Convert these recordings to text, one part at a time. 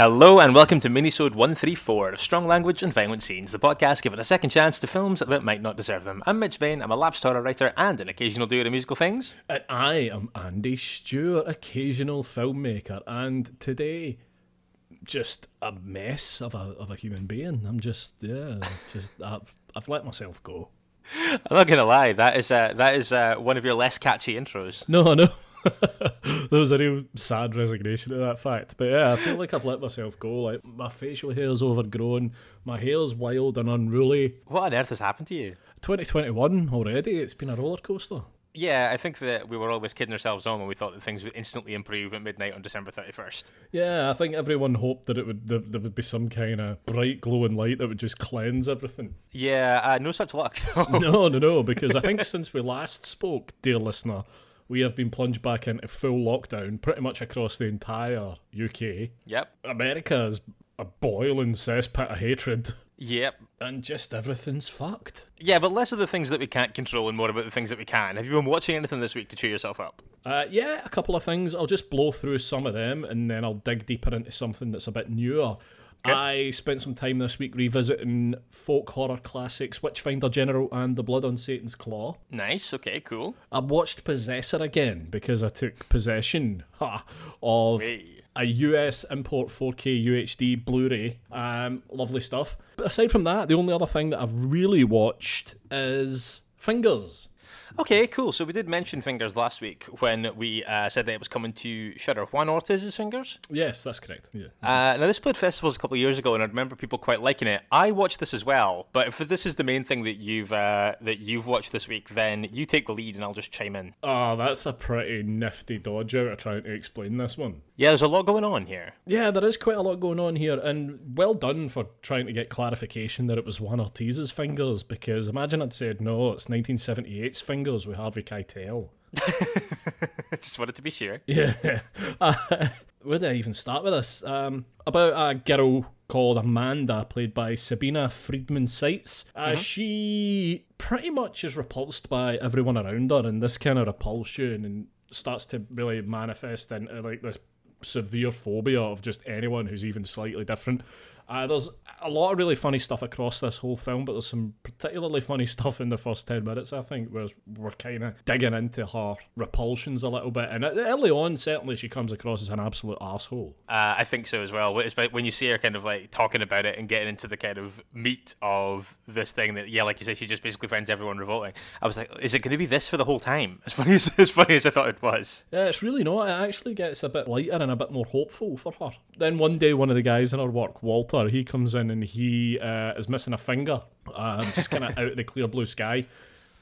Hello and welcome to Minisode 134 of Strong Language and Violent Scenes, the podcast giving a second chance to films that might not deserve them. I'm Mitch Bain, I'm a lab horror writer and an occasional doer of musical things. And I am Andy Stewart, occasional filmmaker, and today, just a mess of a, of a human being. I'm just, yeah, just, I've, I've let myself go. I'm not gonna lie, that is uh, that is uh, one of your less catchy intros. No, no. There was a real sad resignation to that fact. But yeah, I feel like I've let myself go. Like my facial hair's overgrown, my hair's wild and unruly. What on earth has happened to you? 2021 already. It's been a roller coaster. Yeah, I think that we were always kidding ourselves on when we thought that things would instantly improve at midnight on December 31st. Yeah, I think everyone hoped that it would there, there would be some kind of bright glowing light that would just cleanse everything. Yeah, uh, no such luck though. No, no, no, because I think since we last spoke, dear listener, we have been plunged back into full lockdown pretty much across the entire UK. Yep. America is a boiling cesspit of hatred. Yep. And just everything's fucked. Yeah, but less of the things that we can't control and more about the things that we can. Have you been watching anything this week to cheer yourself up? Uh, yeah, a couple of things. I'll just blow through some of them and then I'll dig deeper into something that's a bit newer. Okay. I spent some time this week revisiting folk horror classics Witchfinder General and The Blood on Satan's Claw. Nice. Okay. Cool. I watched Possessor again because I took possession ha, of a US import 4K UHD Blu-ray. Um, lovely stuff. But aside from that, the only other thing that I've really watched is Fingers. Okay. Cool. So we did mention Fingers last week when we uh, said that it was coming to Shudder. Juan Ortiz's Fingers. Yes, that's correct. Yeah. Uh, now this played festivals a couple of years ago, and I remember people quite liking it. I watched this as well, but if this is the main thing that you've uh, that you've watched this week, then you take the lead, and I'll just chime in. Oh, that's a pretty nifty dodge out of trying to explain this one. Yeah, there's a lot going on here. Yeah, there is quite a lot going on here, and well done for trying to get clarification that it was Juan Ortiz's fingers, because imagine I'd said, no, it's 1978's fingers with Harvey Keitel. just wanted to be sure. Yeah. Uh, where did I even start with this? Um, about a girl called Amanda, played by Sabina Friedman Seitz. Uh, She pretty much is repulsed by everyone around her, and this kind of repulsion and starts to really manifest into like this severe phobia of just anyone who's even slightly different. Uh, there's a lot of really funny stuff across this whole film, but there's some particularly funny stuff in the first 10 minutes, I think, where we're kind of digging into her repulsions a little bit. And early on, certainly she comes across as an absolute asshole. Uh, I think so as well. It's when you see her kind of like talking about it and getting into the kind of meat of this thing that, yeah, like you say, she just basically finds everyone revolting. I was like, is it going to be this for the whole time? As funny as, as funny as I thought it was. Yeah, it's really not. It actually gets a bit lighter and a bit more hopeful for her. Then one day, one of the guys in her work, Walter, he comes in and he uh, is missing a finger, um, just kind of out of the clear blue sky.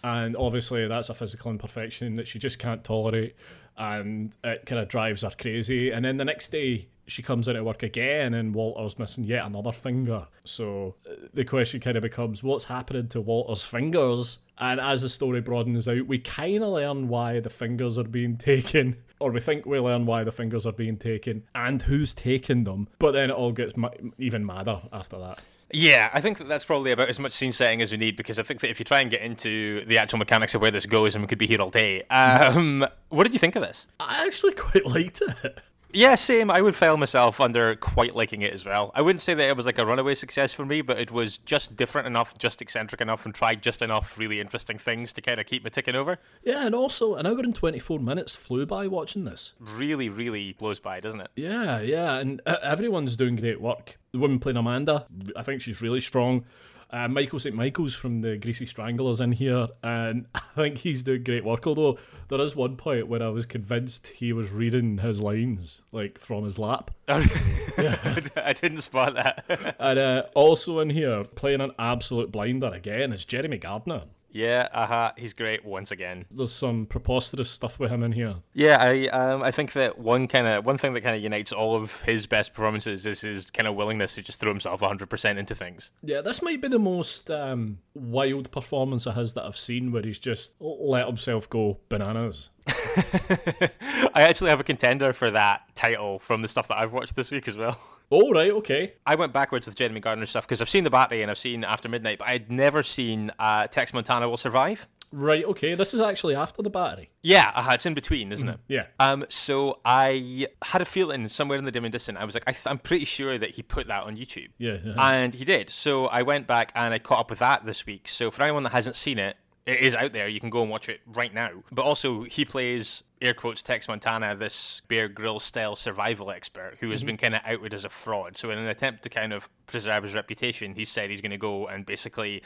And obviously, that's a physical imperfection that she just can't tolerate. And it kind of drives her crazy. And then the next day, she comes into work again, and Walter's missing yet another finger. So uh, the question kind of becomes what's happening to Walter's fingers? And as the story broadens out, we kind of learn why the fingers are being taken, or we think we learn why the fingers are being taken and who's taking them. But then it all gets ma- even madder after that. Yeah, I think that that's probably about as much scene setting as we need because I think that if you try and get into the actual mechanics of where this goes, and we could be here all day. Um, what did you think of this? I actually quite liked it. Yeah, same. I would file myself under quite liking it as well. I wouldn't say that it was like a runaway success for me, but it was just different enough, just eccentric enough, and tried just enough really interesting things to kind of keep me ticking over. Yeah, and also an hour and 24 minutes flew by watching this. Really, really blows by, doesn't it? Yeah, yeah, and uh, everyone's doing great work. The woman playing Amanda, I think she's really strong. Uh, Michael St. Michael's from the Greasy Stranglers in here, and I think he's doing great work. Although there is one point where I was convinced he was reading his lines like from his lap. I didn't spot that. And uh, also in here, playing an absolute blinder again, is Jeremy Gardner. Yeah, uh-huh. He's great once again. There's some preposterous stuff with him in here. Yeah, I um I think that one kind of one thing that kind of unites all of his best performances is his kind of willingness to just throw himself 100% into things. Yeah, this might be the most um, wild performance of his that I've seen where he's just let himself go bananas. I actually have a contender for that title from the stuff that I've watched this week as well. Oh, right, okay. I went backwards with Jeremy Gardner stuff because I've seen The Battery and I've seen After Midnight, but I'd never seen uh, Tex Montana Will Survive. Right, okay. This is actually after the battery. Yeah, uh, it's in between, isn't it? Yeah. Um, so I had a feeling somewhere in the dim and distant, I was like, I th- I'm pretty sure that he put that on YouTube. Yeah. yeah. And he did. So I went back and I caught up with that this week. So for anyone that hasn't seen it, it is out there. You can go and watch it right now. But also, he plays air quotes Tex Montana, this Bear Grylls style survival expert who has been kind of outed as a fraud. So in an attempt to kind of preserve his reputation, he said he's going to go and basically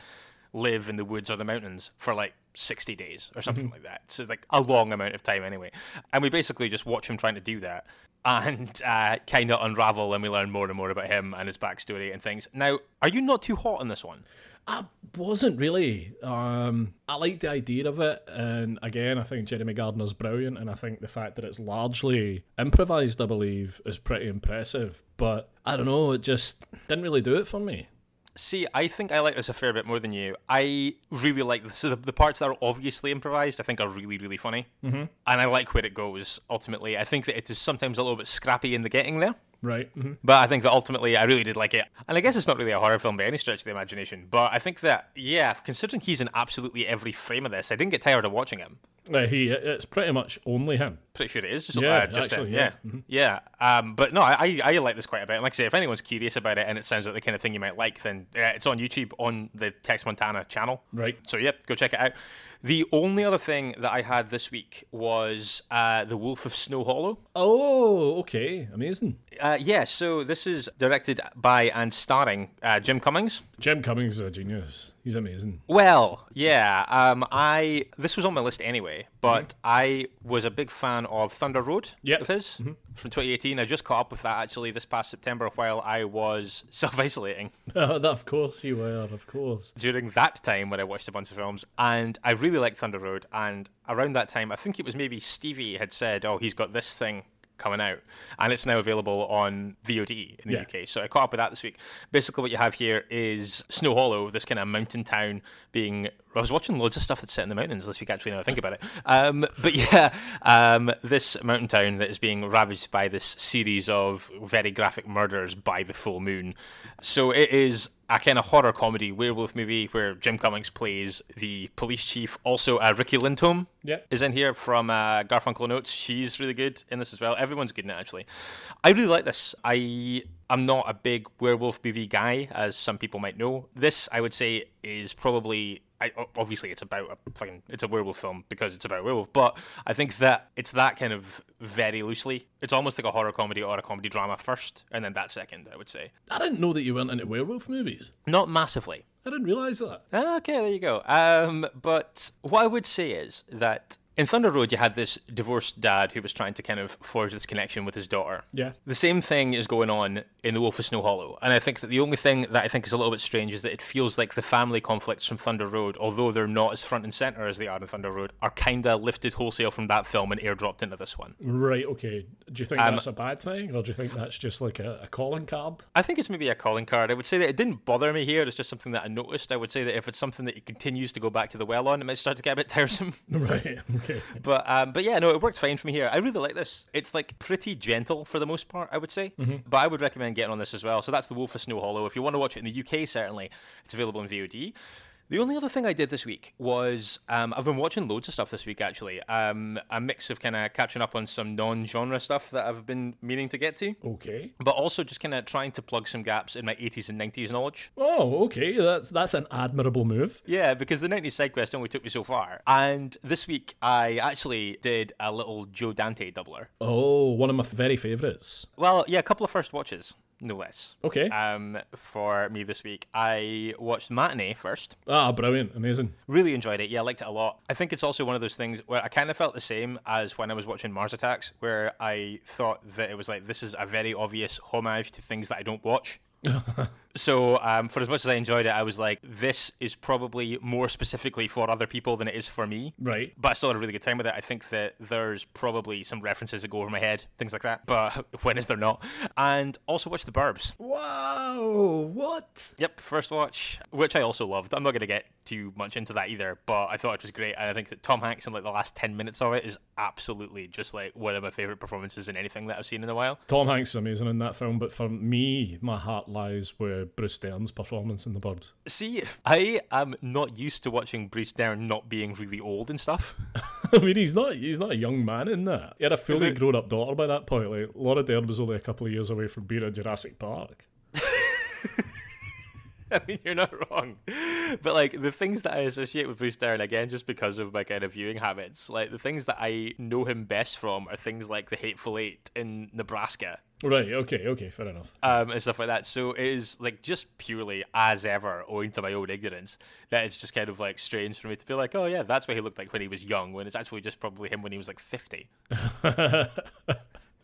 live in the woods or the mountains for like 60 days or something like that. So like a long amount of time anyway. And we basically just watch him trying to do that and uh, kind of unravel and we learn more and more about him and his backstory and things. Now, are you not too hot on this one? I wasn't really. Um, I like the idea of it, and again, I think Jeremy Gardner's brilliant, and I think the fact that it's largely improvised, I believe, is pretty impressive. But I don't know, it just didn't really do it for me. See, I think I like this a fair bit more than you. I really like this. So the, the parts that are obviously improvised, I think, are really, really funny. Mm-hmm. And I like where it goes, ultimately. I think that it is sometimes a little bit scrappy in the getting there. Right. hmm But I think that ultimately I really did like it. And I guess it's not really a horror film by any stretch of the imagination. But I think that, yeah, considering he's in absolutely every frame of this, I didn't get tired of watching him. Uh, he, it's pretty much only him. Pretty sure it is just Yeah, uh, just actually, him. yeah. yeah, yeah. Um, but no, I, I I like this quite a bit. Like I say, if anyone's curious about it and it sounds like the kind of thing you might like, then uh, it's on YouTube on the Tex Montana channel. Right. So yep, go check it out. The only other thing that I had this week was uh, the Wolf of Snow Hollow. Oh, okay. Amazing. Uh, yeah, so this is directed by and starring uh, Jim Cummings. Jim Cummings is a genius. He's amazing. Well, yeah. Um, I this was on my list anyway, but I was a big fan of Thunder Road Yep. of his mm-hmm. from 2018. I just caught up with that actually this past September while I was self isolating that, oh, of course you were, of course. during that time when I watched a bunch of films, and I really liked Thunder Road. And around that time, I think it was maybe Stevie had said, "Oh, he's got this thing." Coming out, and it's now available on VOD in the Yeah. UK. So I caught up with that this week. Basically, what you have here is Snow Hollow, this kind of mountain town being. I was watching loads of stuff that's set in the mountains this week, actually, now I think about it. Um, but yeah, um, this mountain town that is being ravaged by this series of very graphic murders by the full moon. So it is a kind of horror comedy werewolf movie where Jim Cummings plays the police chief. Also, uh, Riki Lindhome Yep. is in here from uh, Garfunkel and Oates. She's really good in this as well. Everyone's good in it actually. I really like this. I am not a big werewolf movie guy, as some people might know. This, I would say, is probably. I, obviously, it's about a fucking it's a werewolf film because it's about a werewolf. But I think that it's that kind of very loosely. It's almost like a horror comedy or a comedy drama first, and then that second. I would say I didn't know that you went into werewolf movies. not massively. I didn't realise that. Ah, Okay, there you go. Um, but what I would say is that in Thunder Road, you had this divorced dad who was trying to kind of forge this connection with his daughter. Yeah. The same thing is going on in The Wolf of Snow Hollow. And I think that the only thing that I think is a little bit strange is that it feels like the family conflicts from Thunder Road, although they're not as front and center as they are in Thunder Road, are kind of lifted wholesale from that film and airdropped into this one. Right, okay. Do you think Um, that's a bad thing, or do you think that's just like a, a calling card? I think it's maybe a calling card. I would say that it didn't bother me here. It's just something that I noticed. I would say that if it's something that he continues to go back to the well on, it might start to get a bit tiresome. Right, okay. But um, but yeah, no, it worked fine for me here. I really like this. It's like pretty gentle for the most part, I would say. But I would recommend getting on this as well. So that's The Wolf of Snow Hollow. If you want to watch it in the UK, certainly it's available in VOD. The only other thing I did this week was um, I've been watching loads of stuff this week actually. Um, a mix of kind of catching up on some non-genre stuff that I've been meaning to get to, Okay. but also just kind of trying to plug some gaps in my 80s and 90s knowledge. Oh, okay. That's that's an admirable move. Yeah, because the 90s side quest only took me so far. And this week I actually did a little Joe Dante doubler. Oh, one of my very favourites. Well, yeah, a couple of first watches, no less. Okay. Um, for me this week, I watched Matinee first. ah, brilliant. Amazing. Really enjoyed it. Yeah, I liked it a lot. I think it's also one of those things where I kind of felt the same as when I was watching Mars Attacks, where I thought that it was like this is a very obvious homage to things that I don't watch. So, um, for as much as I enjoyed it, I was like, this is probably more specifically for other people than it is for me. Right. But I still had a really good time with it. I think that there's probably some references that go over my head, things like that. But when is there not? And also watch The Burbs. Wow. What? Yep, first watch, which I also loved. I'm not going to get too much into that either, but I thought it was great. And I think that Tom Hanks in like the last 10 minutes of it is absolutely just like one of my favorite performances in anything that I've seen in a while. Tom Hanks is amazing in that film, but for me, my heart lies with Bruce Dern's performance in The Burbs. See, I am not used to watching Bruce Dern not being really old and stuff. I mean, he's not he's not a young man in that. He had a fully grown up daughter by that point. Like Laura Dern was only a couple of years away from being in Jurassic Park. I mean, you're not wrong. But like the things that I associate with Bruce Dern, again, just because of my kind of viewing habits, like the things that I know him best from are things like the Hateful Eight in Nebraska. Right. Okay. Okay. Fair enough. Um, and stuff like that. So it is like just purely as ever, owing to my own ignorance, that it's just kind of like strange for me to be like, oh yeah, that's what he looked like when he was young, when it's actually just probably him when he was like fifty.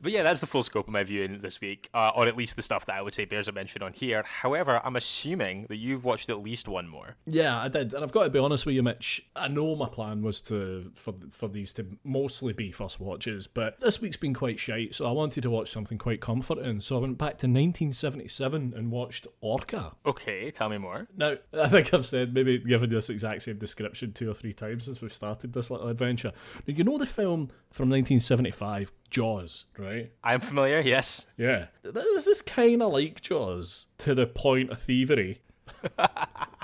But yeah, that's the full scope of my viewing this week, uh, or at least the stuff that I would say bears a mention on here. However, I'm assuming that you've watched at least one more. Yeah, I did, and I've got to be honest with you, Mitch. I know my plan was to for for these to mostly be first watches, but this week's been quite shite, so I wanted to watch something quite comforting. So I went back to 1977 and watched Orca. Okay, tell me more. Now, I think I've said maybe given this exact same description two or three times since we've started this little adventure. Now, you know the film from 1975, Jaws, right? I'm familiar, yes. Yeah. This is kind of like Jaws to the point of thievery.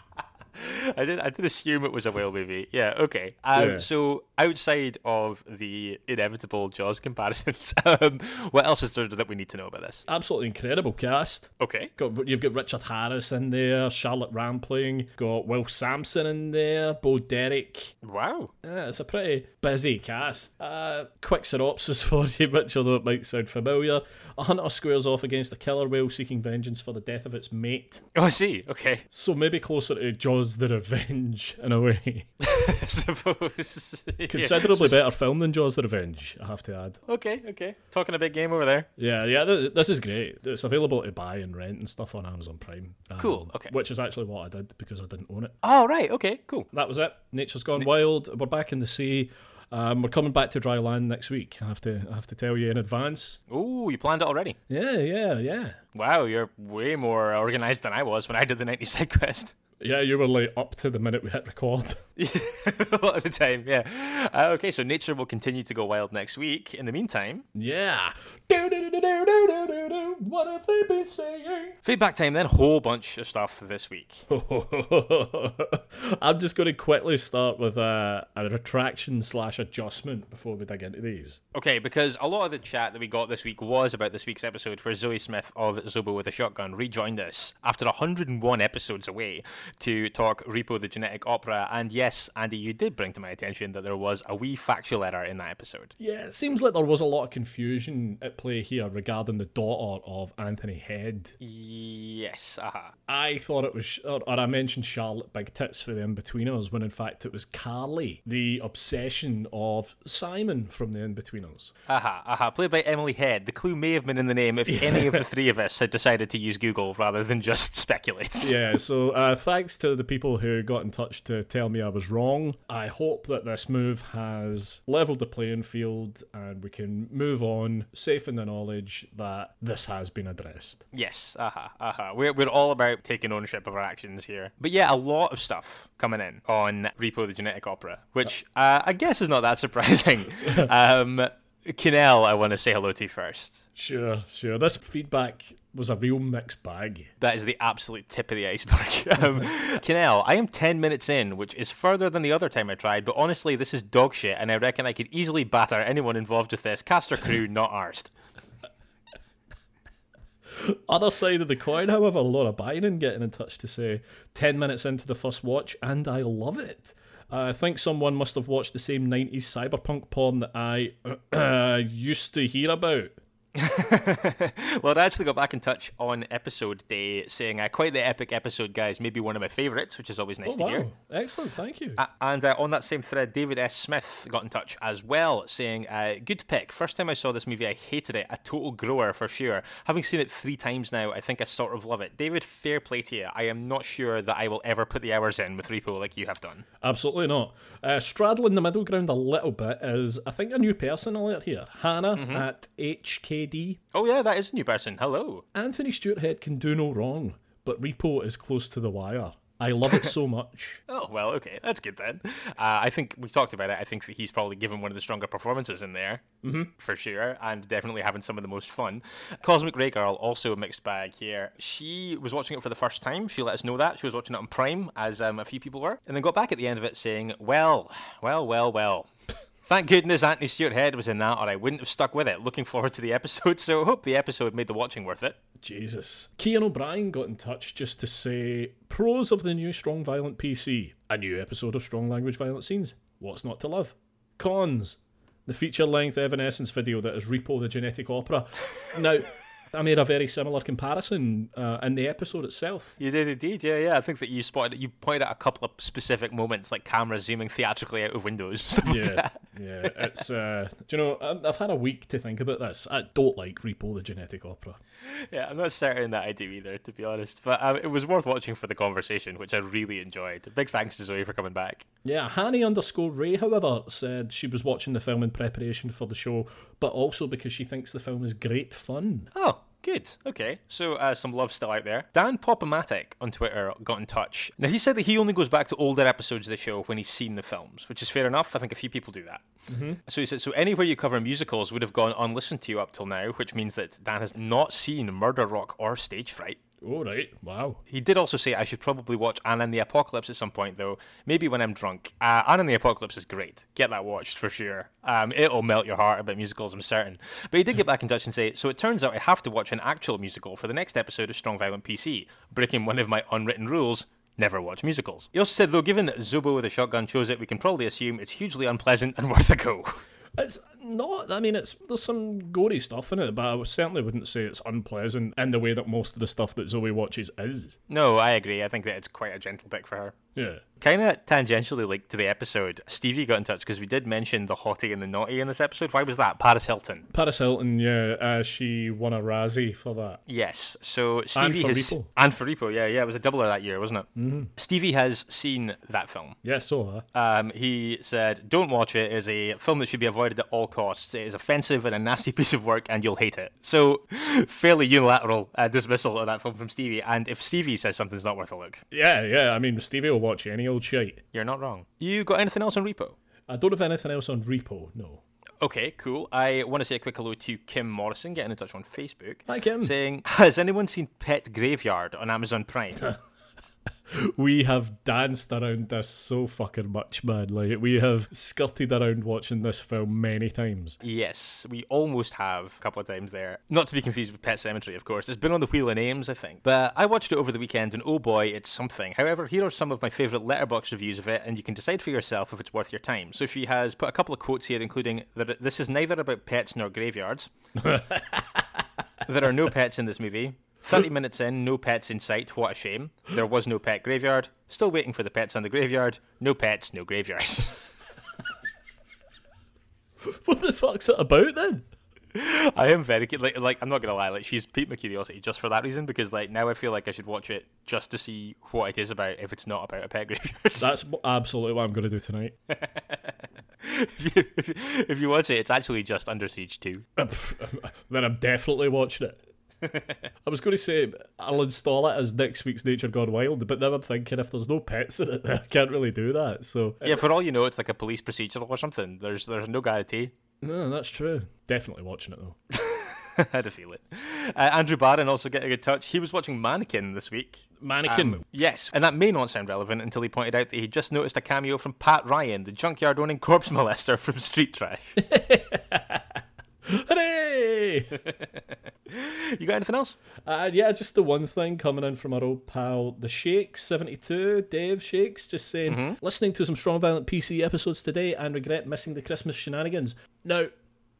I did I did assume it was a whale movie. Yeah, okay. Um, Yeah. So outside of the inevitable Jaws comparisons, um, what else is there that we need to know about this? Absolutely incredible cast. Okay. Got you've got Richard Harris in there, Charlotte Rampling, got Will Sampson in there, Bo Derek. Wow. Yeah, it's a pretty busy cast. Uh, quick synopsis for you, Mitch, although it might sound familiar. A hunter squares off against a killer whale seeking vengeance for the death of its mate. Oh, I see. Okay. So maybe closer to Jaws the Revenge in a way. I suppose. Considerably better film than Jaws the Revenge, I have to add. Okay, okay. Talking a big game over there. Yeah, yeah, th- this is great. It's available to buy and rent and stuff on Amazon Prime. Um, Cool, okay. Which is actually what I did because I didn't own it. Oh, right. Okay, cool. That was it. Nature's gone wild. We're back in the sea. Um, we're coming back to dry land next week. I have to, I have to tell you in advance. Oh, you planned it already. Yeah, yeah, yeah. Wow, you're way more organized than I was when I did the 90s side quest. Yeah, you were like up to the minute we hit record. a lot of the time, yeah. Uh, okay, so nature will continue to go wild next week. In the meantime, Yeah. What have they been saying? feedback time then. Whole bunch of stuff this week. I'm just going to quickly start with a, a retraction slash adjustment before we dig into these. Okay, because a lot of the chat that we got this week was about this week's episode where Zoe Smith of Zobo with a Shotgun rejoined us after 101 episodes away to talk Repo the Genetic Opera. And yes, Andy, you did bring to my attention that there was a wee factual error in that episode. Yeah, it seems like there was a lot of confusion at play here regarding the daughter of Anthony Head. Yes, aha. I thought it was, or, or I mentioned Charlotte Big Tits for the Inbetweeners when in fact it was Carly, the obsession of Simon from the Inbetweeners. Aha, uh-huh, aha. Uh-huh. Played by Emily Head. The clue may have been in the name if any of the three of us had decided to use Google rather than just speculate. yeah, so uh, thanks to the people who got in touch to tell me I was wrong. I hope that this move has leveled the playing field and we can move on, safe in the knowledge that this has been addressed. Yes, uh-huh, uh-huh. We're, we're all about taking ownership of our actions here. But yeah, a lot of stuff coming in on Repo the Genetic Opera, which uh, I guess is not that surprising. um, Kinnell, I want to say hello to first. Sure, sure. This feedback was a real mixed bag. That is the absolute tip of the iceberg. um, Kinnell, I am 10 minutes in, which is further than the other time I tried, but honestly, this is dog shit, and I reckon I could easily batter anyone involved with this. Caster crew, not arsed. Other side of the coin, however, Laura Bynum getting in touch to say 10 minutes into the first watch, and I love it. Uh, I think someone must have watched the same 90s cyberpunk porn that I uh, used to hear about. well, I actually got back in touch on episode day saying, uh, quite the epic episode, guys. Maybe one of my favourites, which is always nice Oh, to wow. hear. Excellent, thank you. Uh, and uh, on that same thread, David S. Smith got in touch as well, saying, uh, Good pick. First time I saw this movie, I hated it. A total grower for sure. Having seen it three times now, I think I sort of love it. David, fair play to you. I am not sure that I will ever put the hours in with Repo like you have done. Absolutely not. Uh, straddling the middle ground a little bit is, I think, a new person alert here. Hannah Mm-hmm. at HKD. Oh, yeah, that is a new person. Hello. Anthony Stewart Head can do no wrong, but Repo is close to the wire. I love it so much. Oh, well, okay. That's good then. Uh, I think we talked about it. I think that he's probably given one of the stronger performances in there, mm-hmm. for sure, and definitely having some of the most fun. Cosmic Ray Girl, also a mixed bag here. She was watching it for the first time. She let us know that. She was watching it on Prime, as um, a few people were, and then got back at the end of it saying, well, well, well, well. Thank goodness Anthony Stewart Head was in that, or I wouldn't have stuck with it. Looking forward to the episode, so I hope the episode made the watching worth it. Jesus. Kian O'Brien got in touch just to say pros of the new Strong Violent PC. A new episode of Strong Language Violent Scenes. What's not to love? Cons. The feature length Evanescence video that is Repo the Genetic Opera. Now, I made a very similar comparison uh, in the episode itself. You did indeed, yeah, yeah. I think that you spotted, you pointed out a couple of specific moments, like cameras zooming theatrically out of windows. Stuff like Yeah, yeah. It's, uh, do you know, I- I've had a week to think about this. I don't like Repo the Genetic Opera. Yeah, I'm not certain that I do either, to be honest. But um, it was worth watching for the conversation, which I really enjoyed. Big thanks to Zoe for coming back. Yeah, Hanny underscore Ray, however, said she was watching the film in preparation for the show, but also because she thinks the film is great fun. Oh, good. Okay, so uh, some love still out there. Dan Popomatic on Twitter got in touch. Now, he said that he only goes back to older episodes of the show when he's seen the films, which is fair enough. I think a few people do that. Mm-hmm. So he said, so anywhere you cover musicals would have gone unlistened to you up till now, which means that Dan has not seen Murder Rock or Stage Fright. Oh, right. Wow. He did also say I should probably watch Anna and the Apocalypse at some point, though. Maybe when I'm drunk. Uh, Anna and the Apocalypse is great. Get that watched for sure. Um, it'll melt your heart about musicals, I'm certain. But he did get back in touch and say, so it turns out I have to watch an actual musical for the next episode of Strong Violent PC, breaking one of my unwritten rules. Never watch musicals. He also said, though, given that Zobo with a shotgun chose it, we can probably assume it's hugely unpleasant and worth a go. It's not, I mean, it's there's some gory stuff in it, but I certainly wouldn't say it's unpleasant in the way that most of the stuff that Zoe watches is. No, I agree. I think that it's quite a gentle pick for her. Yeah. Kind of tangentially linked to the episode, Stevie got in touch because we did mention the hottie and the Nottie in this episode. Why was that? Paris Hilton. Paris Hilton, yeah, uh, she won a Razzie for that. Yes. So Stevie for has Repo. and for Repo, yeah, yeah, it was a doubler that year, wasn't it? Mm-hmm. Stevie has seen that film. Yeah, so, Um, he said, "Don't watch it. It is a film that should be avoided at all costs. It is offensive and a nasty piece of work, and you'll hate it." So, fairly unilateral uh, dismissal of that film from Stevie. And if Stevie says something's not worth a look, yeah, yeah, I mean, Stevie will watch any old shite. you're not wrong. You got anything else on Repo? I don't have anything else on Repo, no. Okay, cool. I want to say a quick hello to Kim Morrison, getting in touch on Facebook. Hi, Kim. Saying, has anyone seen Pet Graveyard on Amazon Prime? We have danced around this so fucking much, man. Like, we have skirted around watching this film many times. yes, we almost have a couple of times there. Not to be confused with Pet Sematary, of course. It's been on the Wheel of Names, I think. But I watched it over the weekend, and oh boy, it's something. However, here are some of my favourite Letterboxd reviews of it, and you can decide for yourself if it's worth your time. So she has put a couple of quotes here, including that this is neither about pets nor graveyards. there are no pets in this movie. 30 minutes in, no pets in sight. What a shame. There was no pet graveyard. Still waiting for the pets on the graveyard. No pets, no graveyards. What the fuck's it about then? I am very like like I'm not gonna lie, like she's piqued my curiosity just for that reason because like now I feel like I should watch it just to see what it is about if it's not about a pet graveyard. That's absolutely what I'm going to do tonight. if, you, if, you, if you watch it, it's actually just Under Siege 2. then I'm definitely watching it. I was going to say I'll install it as next week's Nature Gone Wild, but then I'm thinking if there's no pets in it, I can't really do that. So Yeah, for all you know, it's like a police procedural or something. There's there's no guarantee. no, that's true. Definitely watching it though. I had to feel it. Uh, Andrew Barron also getting in touch. He was watching Mannequin this week. Mannequin. Um, yes, and that may not sound relevant until he pointed out that he just noticed a cameo from Pat Ryan, the junkyard owning corpse molester from Street Trash. Hooray! you got anything else? uh, yeah, just the one thing coming in from our old pal, the Shakes seventy two, Dave Shakes, just saying, Mm-hmm. listening to some strong violent PC episodes today and regret missing the Christmas shenanigans. Now,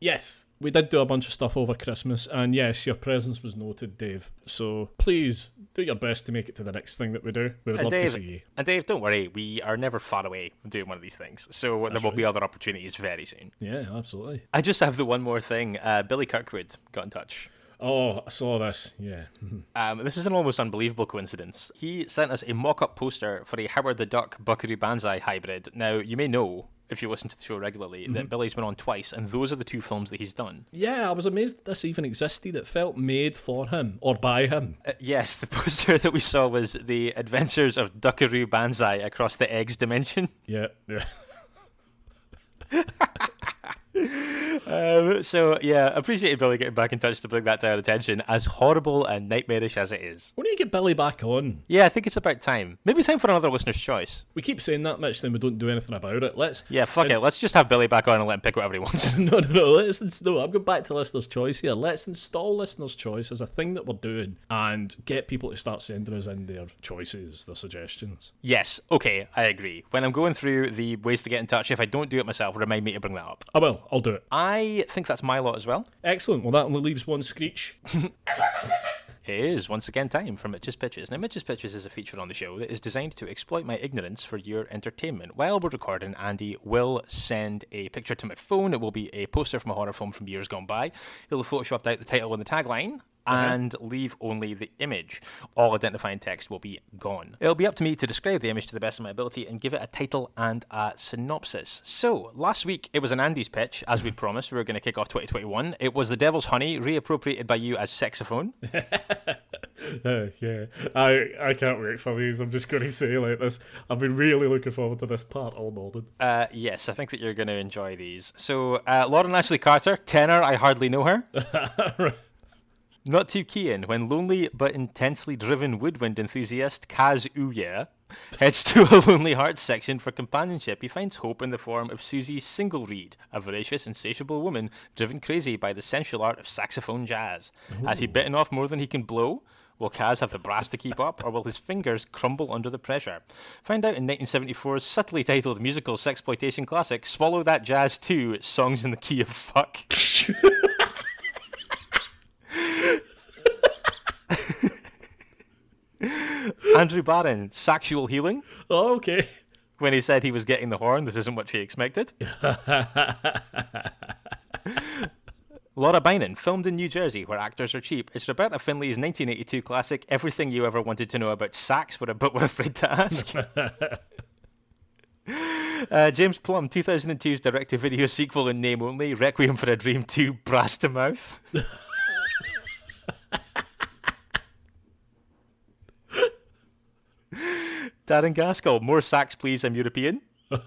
Yes, we did do a bunch of stuff over Christmas, and yes, your presence was noted, Dave. So please do your best to make it to the next thing that we do. We would And love Dave, to see you. and Dave, don't worry, we are never far away from doing one of these things. So there will be other opportunities very soon. Yeah, absolutely. I just have the one more thing. Uh, Billy Kirkwood got in touch. Oh, I saw this. Yeah. Um, this is an almost unbelievable coincidence. He sent us a mock up poster for a Howard the Duck Buckaroo Banzai hybrid. Now, you may know, if you listen to the show regularly, that Billy's been on twice, and those are the two films that he's done. Yeah, I was amazed that this even existed. It felt made for him or by him. Uh, yes, the poster that we saw was The Adventures of Duckaroo Banzai Across the Eggs Dimension. Yeah, yeah. Um, so, yeah, appreciated Billy getting back in touch to bring that to our attention, as horrible and nightmarish as it is. When do you get Billy back on? Yeah, I think it's about time. Maybe time for another listener's choice. We keep saying that, Mitch, then we don't do anything about it. Let's. Yeah, fuck it. Let's just have Billy back on and let him pick whatever he wants. No, no, no. Let's ins- no. I'm going back to listener's choice here. Let's install listener's choice as a thing that we're doing and get people to start sending us in their choices, their suggestions. Yes, okay, I agree. When I'm going through the ways to get in touch, if I don't do it myself, remind me to bring that up. I will. I'll do it. I think that's my lot as well. Excellent. Well, that only leaves one screech. It is once again time for Mitch's Pitches. Now, Mitch's Pitches is a feature on the show that is designed to exploit my ignorance for your entertainment. While we're recording, Andy will send a picture to my phone. It will be a poster from a horror film from years gone by. He'll have photoshopped out the title and the tagline. And leave only the image. All identifying text will be gone. It'll be up to me to describe the image to the best of my ability and give it a title and a synopsis. So, last week it was an Andy's pitch, as we promised. We were going to kick off 2021. It was The Devil's Honey, reappropriated by you as saxophone. Uh, yeah, I I can't wait for these. I'm just going to say like this. I've been really looking forward to this part all morning. Uh, yes, I think that you're going to enjoy these. So, uh, Lauren Ashley Carter, tenor, I hardly know her. Not too keen when lonely but intensely driven woodwind enthusiast Kaz Ouya heads to a Lonely Hearts section for companionship. He finds hope in the form of Susie Singlereed, a voracious, insatiable woman driven crazy by the sensual art of saxophone jazz. Has he bitten off more than he can blow? Will Kaz have the brass to keep up, or will his fingers crumble under the pressure? Find out in 1974's subtly titled musical sexploitation classic, Swallow That Jazz 2 Songs in the Key of Fuck. Andrew Barron, Sexual Healing. Oh, okay. When he said he was getting the horn, this isn't what she expected. Laura Bynon, filmed in New Jersey, where actors are cheap. It's Roberta Findlay's 1982 classic, Everything You Ever Wanted to Know About Sax, but but were afraid to ask. Uh, James Plum, 2002's direct-to-video sequel in name only, Requiem for a Dream 2, Brass to Mouth. Darren Gaskell, more sax please, I'm European.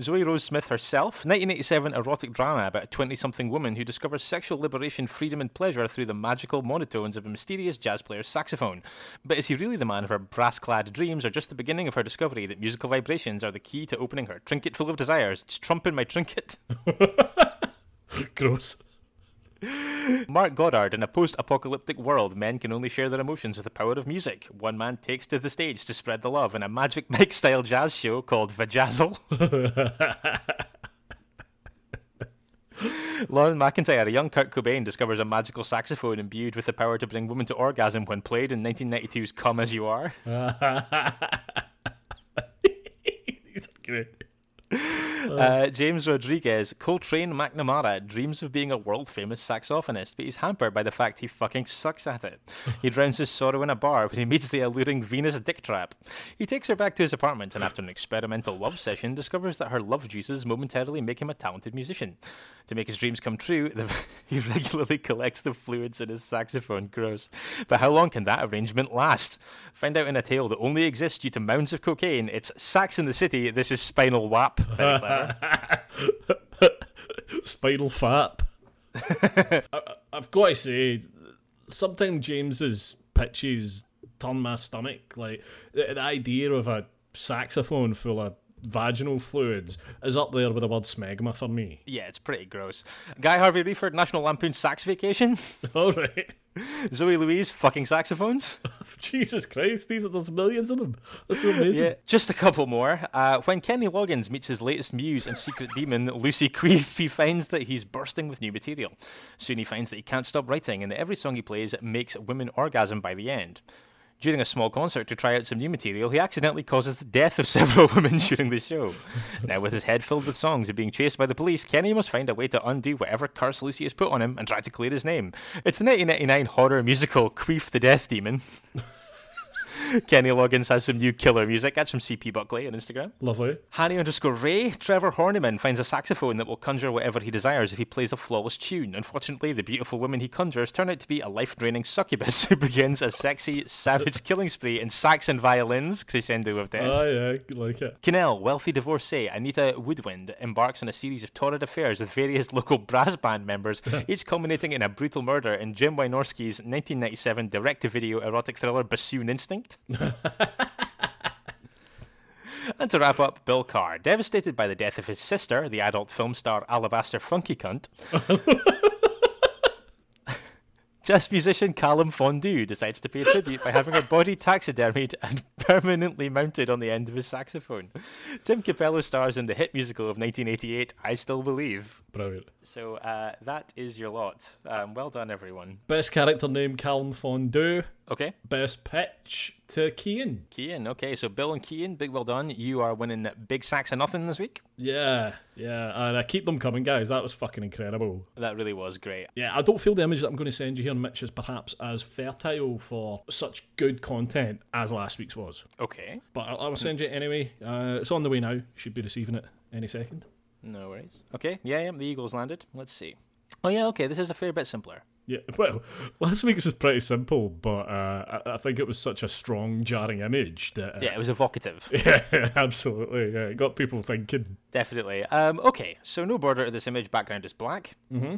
Zoe Rose Smith herself, 1987 erotic drama about a 20 something woman who discovers sexual liberation, freedom, and pleasure through the magical monotones of a mysterious jazz player's saxophone. But is he really the man of her brass clad dreams, or just the beginning of her discovery that musical vibrations are the key to opening her trinket full of desires? It's trumping my trinket. Gross. Mark Goddard, in a post apocalyptic world, men can only share their emotions with the power of music. One man takes to the stage to spread the love in a Magic Mike style jazz show called Vajazzle. Lauren McIntyre, a young Kurt Cobain, discovers a magical saxophone imbued with the power to bring women to orgasm when played in 1992's Come As You Are. Great. Uh, James Rodriguez, Coltrane McNamara, dreams of being a world famous saxophonist, but he's hampered by the fact he fucking sucks at it. He drowns his sorrow in a bar when he meets the alluring Venus Dick Trap. He takes her back to his apartment and, after an experimental love session, discovers that her love juices momentarily make him a talented musician. To make his dreams come true, the, he regularly collects the fluids in his saxophone. Gross. But how long can that arrangement last? Find out in a tale that only exists due to mounds of cocaine. It's Sax in the City. This is Spinal Wap. Very clever. Spinal fap. I, I've got to say, sometimes James's pitches turn my stomach. Like the, the idea of a saxophone full of vaginal fluids is up there with the word smegma for me. Yeah, it's pretty gross. Guy Harvey Reeford, National Lampoon Sax Vacation. All right. Zoe Louise, fucking saxophones. Jesus Christ, these are there's millions of them. This is amazing. Yeah, just a couple more. Uh, when Kenny Loggins meets his latest muse and secret demon, Lucy Queef, he finds that he's bursting with new material. Soon he finds that he can't stop writing and that every song he plays makes women orgasm by the end. During a small concert to try out some new material, he accidentally causes the death of several women during the show. now, with his head filled with songs and being chased by the police, Kenny must find a way to undo whatever curse Lucy has put on him and try to clear his name. It's the 1999 horror musical Queef the Death Demon. Kenny Loggins has some new killer music. That's from CP Buckley on Instagram. Lovely. Hanny underscore Ray, Trevor Horniman finds a saxophone that will conjure whatever he desires if he plays a flawless tune. Unfortunately, the beautiful women he conjures turn out to be a life draining succubus who begins a sexy, savage killing spree in sax and violins, crescendo of death. Oh, yeah, like it. Kinnell, wealthy divorcee Anita Woodwind embarks on a series of torrid affairs with various local brass band members, each culminating in a brutal murder in Jim Wynorski's 1997 direct-to-video erotic thriller Bassoon Instinct. And to wrap up, Bill Carr, devastated by the death of his sister, the adult film star Alabaster Funky Cunt. Jazz musician Callum Fondue decides to pay tribute by having her body taxidermied and permanently mounted on the end of his saxophone. Tim Capello stars in the hit musical of 1988, I Still Believe. Brilliant. So uh, that is your lot. Um, well done, everyone. Best character name Callum Fondue. Okay, Best pitch to Kean. Kean. Okay, so Bill and Kean, big well done. You are winning big sacks of nothing this week. Yeah, yeah, and I keep them coming, guys. That was fucking incredible. That really was great. Yeah, I don't feel the image that I'm going to send you here, Mitch, is perhaps as fertile for such good content as last week's was. Okay, But I, I will send you it anyway. Uh, it's on the way now. You should be receiving it any second. no worries. Okay, yeah, yeah, the Eagles landed. Let's see. Oh yeah, okay, this is a fair bit simpler. Yeah, well, last week's was pretty simple, but uh, I, I think it was such a strong, jarring image that. Uh, Yeah, it was evocative. yeah, absolutely. Yeah, it got people thinking. Definitely. Um, okay, so no border to this image. Background is black. Mm-hmm.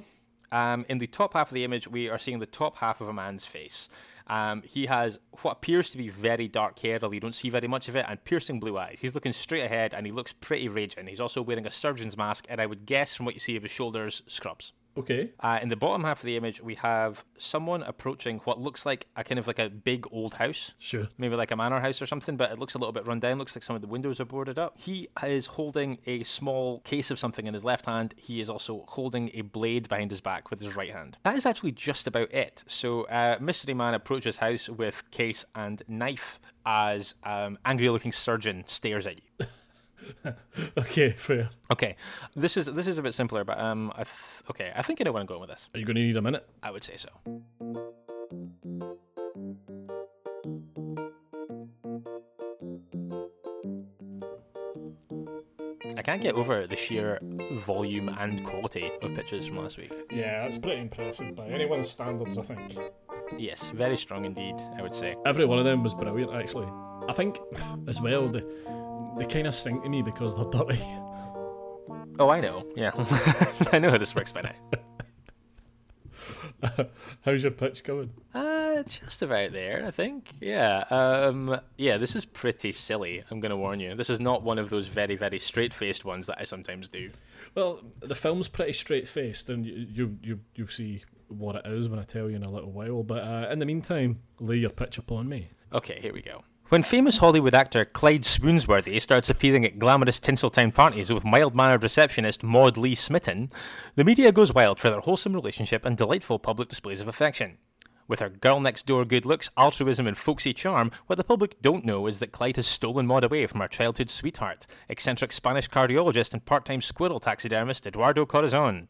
Um, in the top half of the image, we are seeing the top half of a man's face. Um, he has what appears to be very dark hair, although you don't see very much of it, and piercing blue eyes. He's looking straight ahead, and he looks pretty raging. He's also wearing a surgeon's mask, and I would guess from what you see of his shoulders, scrubs. Okay. Uh, in the bottom half of the image, we have someone approaching what looks like a kind of like a big old house Sure. maybe like a manor house or something, but it looks a little bit run down. Looks like some of the windows are boarded up. He is holding a small case of something in his left hand. He is also holding a blade behind his back with his right hand. That is actually just about it. So, uh, Mystery Man approaches house with case and knife as um, angry looking surgeon stares at you. Okay, fair. Okay, this is this is a bit simpler, but um, I th- okay, I think I know where I'm going with this. Are you going to need a minute? I would say so. I can't get over the sheer volume and quality of pictures from last week. Yeah, that's pretty impressive by anyone's standards, I think. Yes, very strong indeed, I would say. Every one of them was brilliant, actually. I think, as well, they, they kind of sing to me because they're dirty. Oh, I know. Yeah. I know how this works by now. How's your pitch going? Uh, just about there, I think. Yeah. Um, yeah, this is pretty silly, I'm going to warn you. This is not one of those very, very straight faced ones that I sometimes do. Well, the film's pretty straight faced, and you, you, you, you'll see what it is when I tell you in a little while. But uh, in the meantime, lay your pitch upon me. Okay, here we go. When famous Hollywood actor Clyde Spoonsworthy starts appearing at glamorous Tinseltown parties with mild mannered receptionist Maud Lee Smitten, the media goes wild for their wholesome relationship and delightful public displays of affection. With her girl next door good looks, altruism, and folksy charm, what the public don't know is that Clyde has stolen Maud away from her childhood sweetheart, eccentric Spanish cardiologist and part time squirrel taxidermist Eduardo Corazon.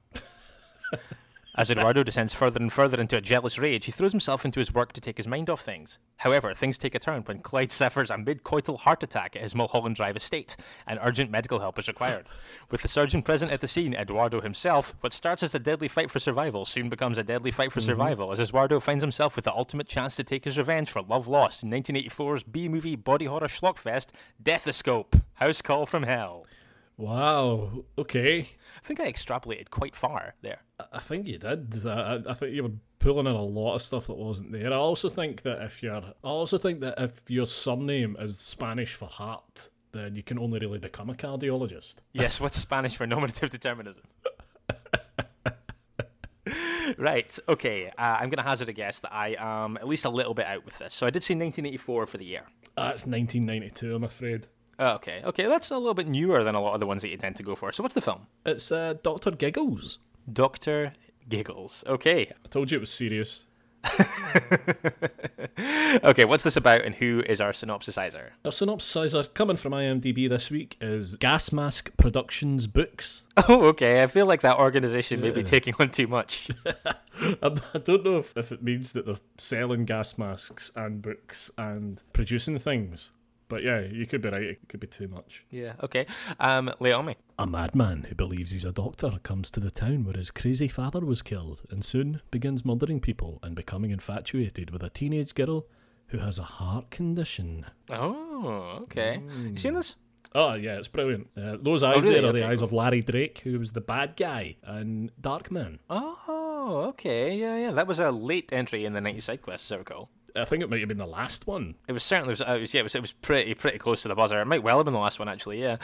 As Eduardo descends further and further into a jealous rage, he throws himself into his work to take his mind off things. However, things take a turn when Clyde suffers a mid-coital heart attack at his Mulholland Drive estate, and urgent medical help is required. With the surgeon present at the scene, Eduardo himself, what starts as a deadly fight for survival soon becomes a deadly fight for mm-hmm. survival, as Eduardo finds himself with the ultimate chance to take his revenge for love lost in 1984's B-movie body horror schlockfest, Deathoscope, House Call from Hell. Wow. Okay. I think I extrapolated quite far there. I- I think you did. I, I think you were pulling in a lot of stuff that wasn't there. I also think that if you're, I also think that if your surname is Spanish for heart, then you can only really become a cardiologist. Yes, what's Spanish for nominative determinism? right, okay. Uh, I'm going to hazard a guess that I am at least a little bit out with this. So I did say 1984 for the year. That's 1992, I'm afraid. Oh, okay, okay. That's a little bit newer than a lot of the ones that you tend to go for. So what's the film? It's uh, Dr. Giggles. Dr. Giggles. Okay. I told you it was serious. okay, what's this about and who is our synopsisizer? Our synopsizer coming from IMDb this week is Gas Mask Productions Books. Oh, okay. I feel like that organization may be taking on too much. I I don't know if, if it means that they're selling gas masks and books and producing things. But yeah, you could be right. It could be too much. yeah, okay. Um, lay on me. A madman who believes he's a doctor comes to the town where his crazy father was killed and soon begins murdering people and becoming infatuated with a teenage girl who has a heart condition. Oh, okay. You seen this? Oh, yeah, it's brilliant. Uh, those eyes really? there are the Okay, eyes of Larry Drake, who was the bad guy in Darkman. Oh, okay. Yeah, yeah. That was a late entry in the 90 side quest, as I recall. I think it might have been the last one. It was certainly, it was, uh, it was, yeah, it was, it was pretty, pretty close to the buzzer. It might well have been the last one, actually, yeah.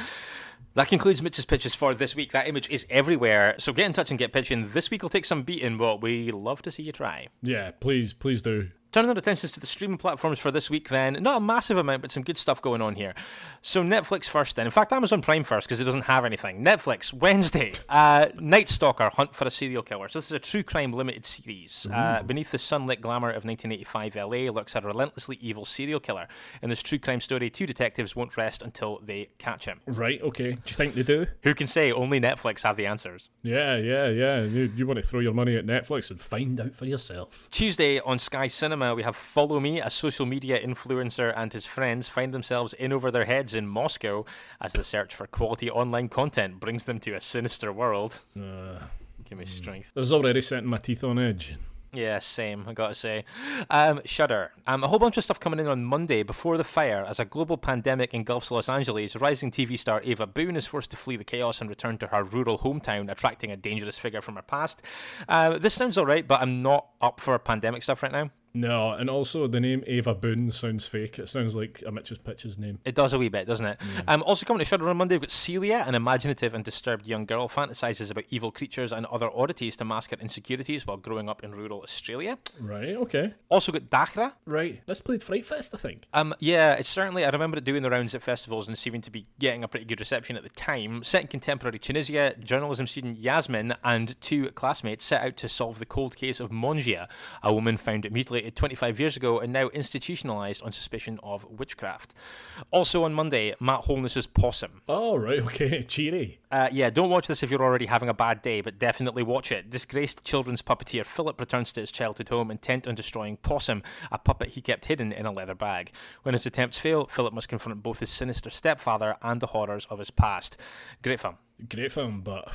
That concludes Mitch's pitches for this week. That image is everywhere. So get in touch and get pitching. This week will take some beating, but we love to see you try. Yeah, please, please do. Turning our attentions to the streaming platforms for this week, then. Not a massive amount, but some good stuff going on here. So, Netflix first, then. In fact, Amazon Prime first, because it doesn't have anything. Netflix, Wednesday. Uh, Night Stalker, Hunt for a Serial Killer. So, this is a true crime limited series. Uh, beneath the sunlit glamour of 1985 LA lurks a relentlessly evil serial killer. In this true crime story, two detectives won't rest until they catch him. Right, okay. Do you think they do? Who can say only Netflix have the answers? Yeah, yeah, yeah. You, you want to throw your money at Netflix and find out for yourself. Tuesday on Sky Cinema, we have Follow Me, a social media influencer and his friends find themselves in over their heads in Moscow as the search for quality online content brings them to a sinister world. Uh, Give me strength. this is already setting my teeth on edge. Yeah, same. I gotta say. Um, Shudder. Um, a whole bunch of stuff coming in on Monday before the fire as a global pandemic engulfs Los Angeles. Rising TV star Ava Boone is forced to flee the chaos and return to her rural hometown, attracting a dangerous figure from her past. Uh, this sounds alright, but I'm not up for pandemic stuff right now. No, and also the name Ava Boone sounds fake. It sounds like a Mitch's Pitch's name. It does a wee bit, doesn't it? Um, also coming to Shudder on Monday, we've got Celia, an imaginative and disturbed young girl, fantasizes about evil creatures and other oddities to mask her insecurities while growing up in rural Australia. Right, okay. Also got Dachra. Right. This played Fright Fest, I think. Um, yeah, it's certainly. I remember it doing the rounds at festivals and seeming to be getting a pretty good reception at the time. Set in contemporary Tunisia, journalism student Yasmin and two classmates set out to solve the cold case of Mongia, a woman found mutilated 25 years ago and now institutionalized on suspicion of witchcraft. Also on Monday, Matt Holness's Possum. Oh, right, okay. Cheery. Uh, yeah, don't watch this if you're already having a bad day, but definitely watch it. Disgraced children's puppeteer Philip returns to his childhood home intent on destroying Possum, a puppet he kept hidden in a leather bag. When his attempts fail, Philip must confront both his sinister stepfather and the horrors of his past. Great film. Great film, but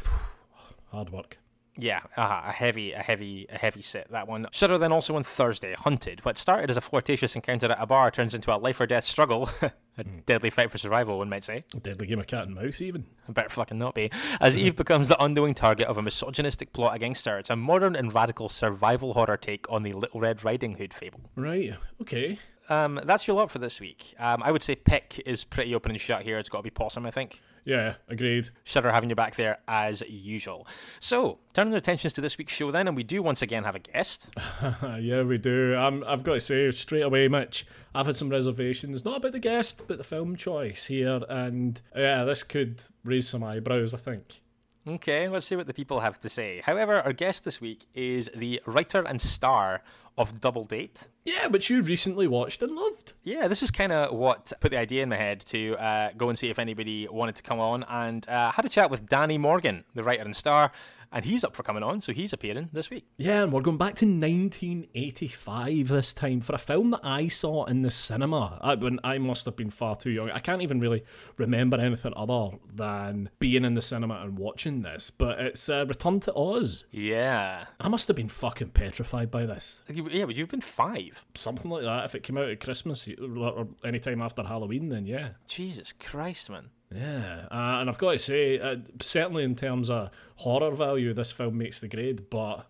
hard work. Yeah, uh, a heavy, a heavy, a heavy set. That one. Shudder then also on Thursday, Hunted. What started as a flirtatious encounter at a bar turns into a life or death struggle. a deadly fight for survival, one might say. A Deadly game of cat and mouse, even. Better fucking not be. As Eve becomes the undoing target of a misogynistic plot against her, it's a modern and radical survival horror take on the Little Red Riding Hood fable. Right, okay. Um, that's your lot for this week. Um, I would say pick is pretty open and shut here. It's got to be Possum, I think. Yeah, agreed. Shudder having you back there as usual. So, turning our attentions to this week's show then, and we do once again have a guest. yeah, we do. Um, I've got to say straight away, Mitch, I've had some reservations, not about the guest, but the film choice here, and yeah, this could raise some eyebrows, I think. Okay, let's see what the people have to say. However, our guest this week is the writer and star of Double Date. Yeah, but you recently watched and loved. Yeah, this is kind of what put the idea in my head to uh, go and see if anybody wanted to come on, and uh, had a chat with Danny Morgan, the writer and star, and he's up for coming on, so he's appearing this week. Yeah, and we're going back to 1985 this time for a film that I saw in the cinema. I, when I must have been far too young. I can't even really remember anything other than being in the cinema and watching this. But it's uh, Return to Oz. Yeah, I must have been fucking petrified by this. Yeah, but you've been five. Something like that. If it came out at Christmas or or any time after Halloween, then yeah. Jesus Christ, man. Yeah, uh, and I've got to say, uh, certainly in terms of horror value, this film makes the grade. But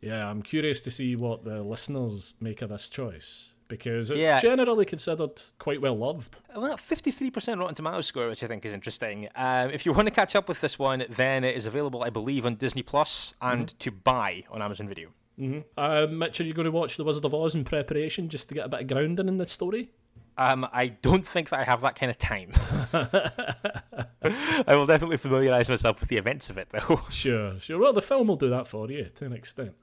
yeah, I'm curious to see what the listeners make of this choice. because it's Yeah. generally considered quite well loved. Well, 53% Rotten Tomatoes score, which I think is interesting. Um, if you want to catch up with this one, then it is available, I believe, on Disney Plus and to buy on Amazon Video. Hmm. Uh, Mitch, are you going to watch The Wizard of Oz in preparation just to get a bit of grounding in the story? Um, I don't think that I have that kind of time. I will definitely familiarise myself with the events of it, though. Sure, sure. Well, the film will do that for you to an extent.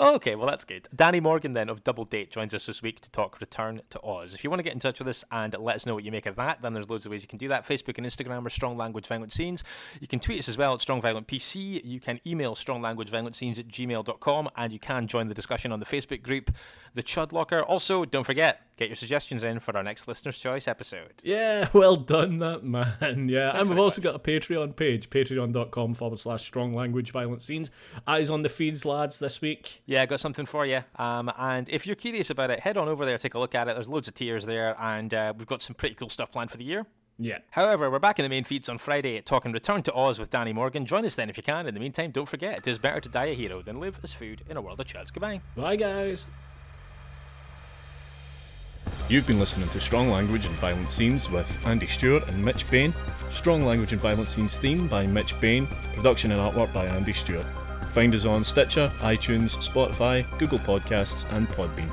Okay, well, that's good. Danny Morgan, then, of Double Date, joins us this week to talk Return to Oz. If you want to get in touch with us and let us know what you make of that, then there's loads of ways you can do that. Facebook and Instagram are Strong Language Violent Scenes. You can tweet us as well at Strong Violent PC. You can email Strong Language Violent Scenes at gmail.com, and you can join the discussion on the Facebook group, The Chud Locker. Also, don't forget, get your suggestions in for our next Listener's Choice episode. Yeah, well done, that man. Yeah, and we've also got a Patreon page, patreon.com forward slash strong language violent scenes. Eyes on the feeds, lads, this week. Yeah, I got something for you. Um, and if you're curious about it, head on over there, take a look at it. There's loads of tiers there, and uh, we've got some pretty cool stuff planned for the year. Yeah. However, we're back in the main feeds on Friday talking Return to Oz with Danny Morgan. Join us then if you can. In the meantime, don't forget, it is better to die a hero than live as food in a world of chuds. Goodbye. Bye, guys. You've been listening to Strong Language and Violent Scenes with Andy Stewart and Mitch Bain. Strong Language and Violent Scenes theme by Mitch Bain. Production and artwork by Andy Stewart. Find us on Stitcher, iTunes, Spotify, Google Podcasts, and Podbean.